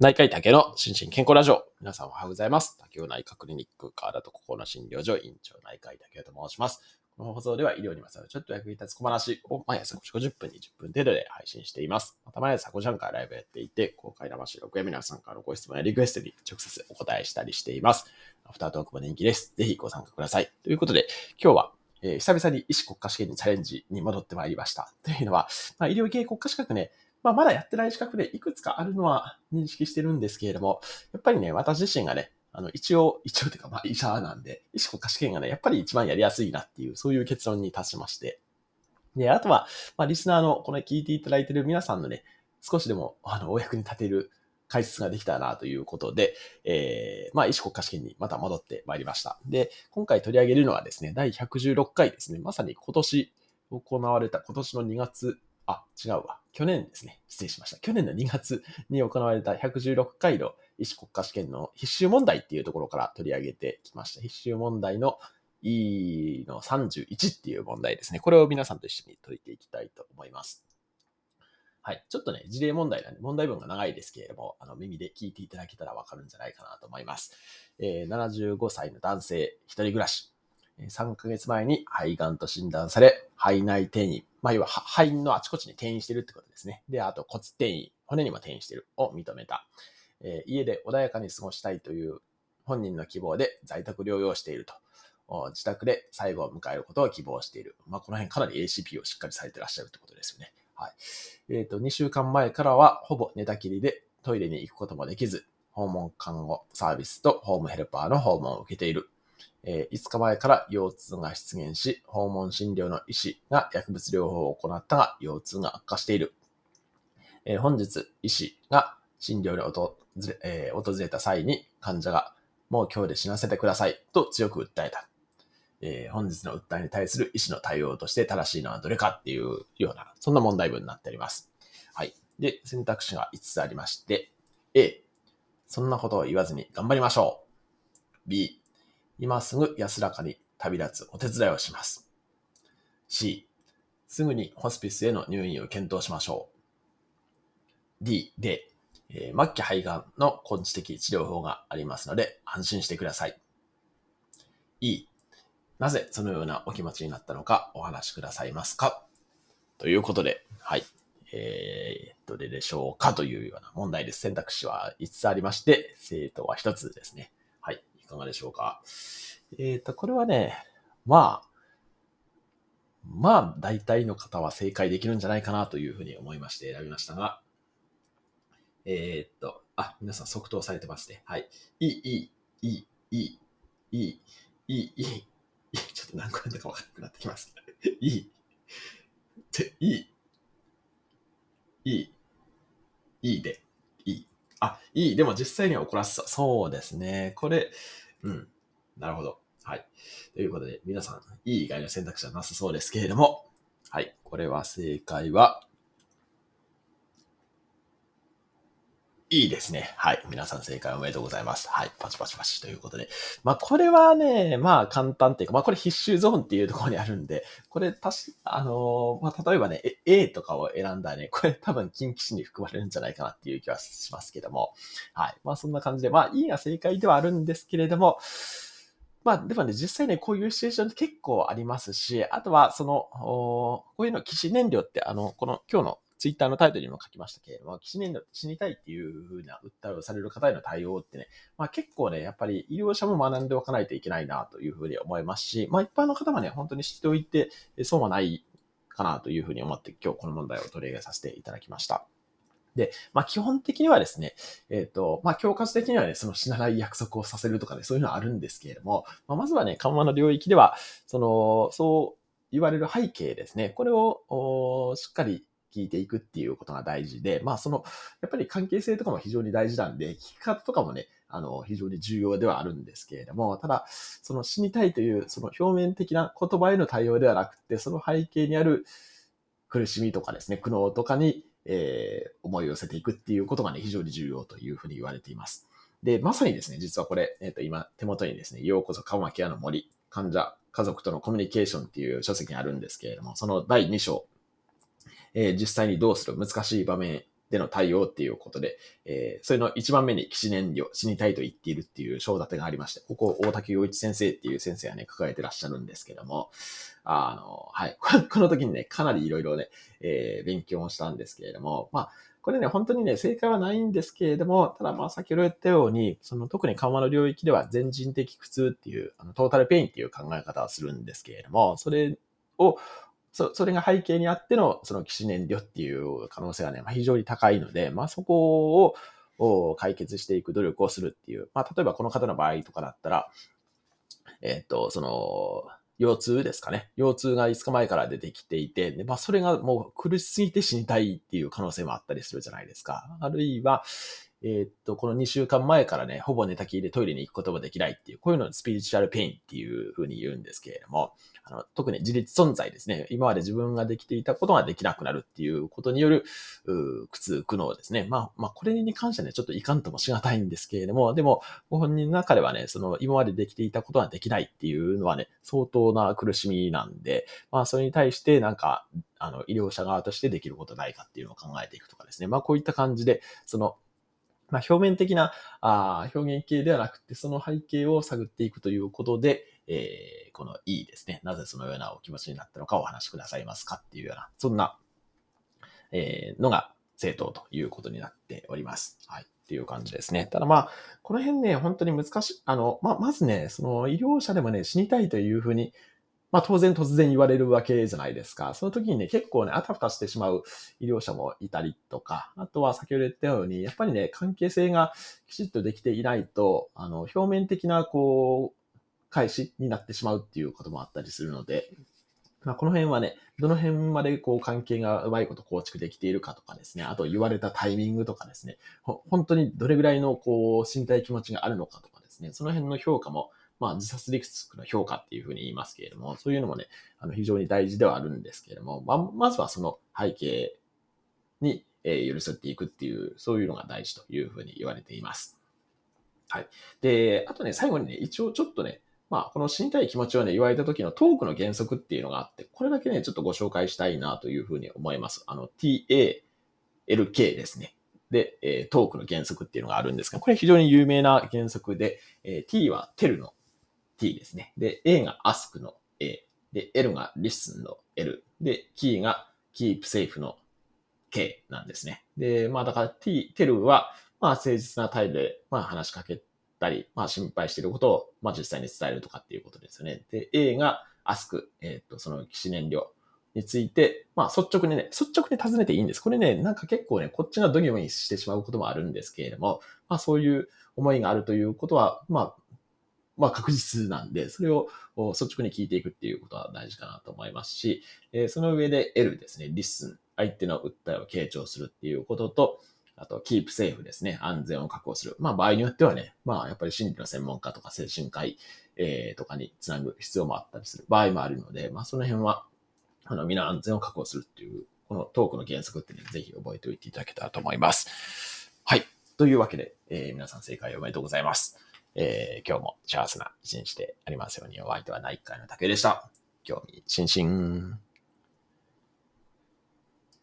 内科医竹の心身健康ラジオ。皆さんおはようございます。竹尾内科クリニック川田と心の診療所院長内科医竹尾と申します。この放送では医療にまつわるちょっと役に立つ小話を毎朝5時50分、20分程度で配信しています。また毎朝5時半からライブやっていて、公開生収録や皆さんからのご質問やリクエストに直接お答えしたりしています。アフタートークも人気です。ぜひご参加ください。ということで、今日はえー久々に医師国家試験にチャレンジに戻ってまいりました。というのは、まあ、医療系国家資格ね、まあ、まだやってない資格でいくつかあるのは認識してるんですけれども、やっぱりね、私自身がね、あの、一応、一応というか、まあ、医者なんで、医師国家試験がね、やっぱり一番やりやすいなっていう、そういう結論に達しまして。で、あとは、まあ、リスナーの、この聞いていただいている皆さんのね、少しでも、あの、お役に立てる解説ができたなということで、えー、まあ、医師国家試験にまた戻ってまいりました。で、今回取り上げるのはですね、第116回ですね、まさに今年行われた、今年の2月、あ、違うわ。去年ですね。失礼しました。去年の2月に行われた116回の医師国家試験の必修問題っていうところから取り上げてきました。必修問題の E の31っていう問題ですね。これを皆さんと一緒に解いていきたいと思います。はい。ちょっとね、事例問題なんで、問題文が長いですけれども、あの、耳で聞いていただけたらわかるんじゃないかなと思います。えー75歳の男性、一人暮らし。3ヶ月前に肺がんと診断され、肺内転移。まあ、要は肺のあちこちに転移してるってことですね。で、あと骨転移、骨にも転移してるを認めた。えー家で穏やかに過ごしたいという本人の希望で在宅療養していると。自宅で最後を迎えることを希望している。まあ、この辺かなり ACP をしっかりされてらっしゃるってことですよね。はい。えっ、と、2週間前からはほぼ寝たきりでトイレに行くこともできず、訪問看護サービスとホームヘルパーの訪問を受けている。えー5日前から腰痛が出現し、訪問診療の医師が薬物療法を行ったが、腰痛が悪化している。えー本日、医師が診療に訪れ,、えー訪れた際に患者が、もう今日で死なせてくださいと強く訴えた。えー本日の訴えに対する医師の対応として正しいのはどれかっていうような、そんな問題文になっております。はい。で、選択肢が5つありまして、A、そんなことを言わずに頑張りましょう。B、今すぐ安らかに旅立つお手伝いをします。C、すぐにホスピスへの入院を検討しましょう。D、で、えー末期肺がんの根治的治療法がありますので安心してください。E、なぜそのようなお気持ちになったのかお話しくださいますか？ということで、はい。えー、どれでしょうかというような問題です。選択肢は5つありまして、生徒は1つですね。かがでしょうか。えっ、ー、と、これはね、まあ、まあ、大体の方は正解できるんじゃないかなというふうに思いまして選びましたが、えー、っと、あ、皆さん即答されてますね。はい。いい、いい、いい、いい、いい、いい、ちょっと何個あんだか分からなくなってきます。いい、て、いい、いい、いいで、いい。あ、いい、でも実際には怒らせそう。そうですね。これ、うん。なるほど。はい。ということで、皆さん、いい以外の選択肢はなさそうですけれども、はい。これは正解は、いいですね。はい。皆さん正解おめでとうございます。はい。パチパチパチということで。まあ、これはね、まあ、簡単っていうか、まあ、これ必修ゾーンっていうところにあるんで、これ、たし、あのーまあ、例えばね、A とかを選んだらね、これ多分近畿市に含まれるんじゃないかなっていう気はしますけども、はい。まあ、そんな感じで、まあ、いいが正解ではあるんですけれども、まあ、でもね、実際ね、こういうシチュエーションって結構ありますし、あとは、その、こういうの、騎士燃料って、あの、この今日のツイッターのタイトルにも書きましたけれども、騎士燃料って死にたいっていう風な訴えをされる方への対応ってね、まあ結構ね、やっぱり医療者も学んでおかないといけないなというふうに思いますし、まあ一般の方はね、本当に知っておいて、えそうはないかなというふうに思って今日この問題を取り上げさせていただきました。で、まあ基本的にはですね、えっ、と、まあ教科書的にはね、その死なない約束をさせるとかね、そういうのはあるんですけれども、まあ、まずはね、緩和の領域では、その、そう言われる背景ですね、これをしっかり聞いていくっていうことが大事で、まあその、やっぱり関係性とかも非常に大事なんで、聞き方とかもね、あの、非常に重要ではあるんですけれども、ただ、その死にたいという、その表面的な言葉への対応ではなくて、その背景にある苦しみとかですね、苦悩とかに、えー思いを寄せていくっていうことがね、非常に重要というふうに言われています。で、まさにですね、実はこれ、えっ、と、今、手元にですね、ようこそカマキアの森、患者、家族とのコミュニケーションっていう書籍があるんですけれども、その第2章、えー実際にどうする？難しい場面での対応っていうことで、えー、それの一番目に騎士燃料、死にたいと言っているっていう章立てがありまして、ここ大竹洋一先生っていう先生がね、抱えてらっしゃるんですけども、あの、はい。この時にね、かなりいろいろね、えー、勉強をしたんですけれども、まあ、これね、本当にね、正解はないんですけれども、ただまあ先ほど言ったように、その特に緩和の領域では全人的苦痛っていう、あのトータルペインっていう考え方をするんですけれども、それを、そそれが背景にあっての、その起死燃料っていう可能性はね、まあ、非常に高いので、まあそこを、を解決していく努力をするっていう。まあ、例えばこの方の場合とかだったら、えっ、と、その、腰痛ですかね。腰痛が5日前から出てきていて、でまあ、それがもう苦しすぎて死にたいっていう可能性もあったりするじゃないですか。あるいは、えー、っと、この2週間前からね、ほぼ寝たきりでトイレに行くこともできないっていう、こういうのをスピリチュアルペインっていうふうに言うんですけれども、あの特に自立存在ですね。今まで自分ができていたことができなくなるっていうことによる、苦痛、苦悩ですね。まあ、まあ、これに関してはね、ちょっといかんともしがたいんですけれども、でも、ご本人の中ではね、その今までできていたことができないっていうのはね、相当な苦しみなんで、まあ、それに対してなんか、あの、医療者側としてできることないかっていうのを考えていくとかですね。まあ、こういった感じで、その、まあ、表面的なあ表現形ではなくて、その背景を探っていくということで、えー、このいいですね。なぜそのようなお気持ちになったのかお話しくださいますかっていうような、そんな、えー、のが正当ということになっております。はい。っていう感じですね。ただまあ、この辺ね、本当に難しい。あの、ま、まずね、その医療者でもね、死にたいというふうにまあ当然突然言われるわけじゃないですか。その時にね、結構ね、あたふたしてしまう医療者もいたりとか、あとは先ほど言ったように、やっぱりね、関係性がきちっとできていないと、あの、表面的な、こう、開始になってしまうっていうこともあったりするので、まあ、この辺はね、どの辺までこう関係がうまいこと構築できているかとかですね、あと言われたタイミングとかですね、本当にどれぐらいのこう身体気持ちがあるのかとかですね、その辺の評価もまあ、自殺リスクの評価っていうふうに言いますけれども、そういうのもね、あの非常に大事ではあるんですけれども、まあ、まずはその背景に、え寄り添っていくっていう、そういうのが大事というふうに言われています。はい。で、あとね、最後にね、一応ちょっとね、まあ、この死にたい気持ちをね、言われた時のトークの原則っていうのがあって、これだけね、ちょっとご紹介したいなというふうに思います。あの、TALK ですね。で、えー、トークの原則っていうのがあるんですが、これ非常に有名な原則で、えー、T は tell の T ですね。で、A が ask の A。で、L が listen の L。で、Key が keep safe の K なんですね。で、まあだから T、テルは、まあ誠実な態度で、まあ話しかけたり、まあ心配していることを、まあ実際に伝えるとかっていうことですよね。で、A が ask、えっ、ー、と、その希死念慮について、まあ率直にね、率直に尋ねていいんです。これね、なんか結構ね、こっちがドギマギしてしまうこともあるんですけれども、まあそういう思いがあるということは、まあまあ確実なんで、それを率直に聞いていくっていうことは大事かなと思いますし、えー、その上で L ですね、 Listen、相手の訴えを傾聴するっていうことと、あと、キープセーフですね。安全を確保する。まあ、場合によってはね、まあ、やっぱり心理の専門家とか精神科医、えー、とかにつなぐ必要もあったりする場合もあるので、まあ、その辺は、あの、皆安全を確保するっていう、このトークの原則ってね、ぜひ覚えておいていただけたらと思います。はい。というわけで、えー、皆さん正解おめでとうございます。えー、今日も幸せな一日でありますようにお相手は内科の竹でした。興味津々。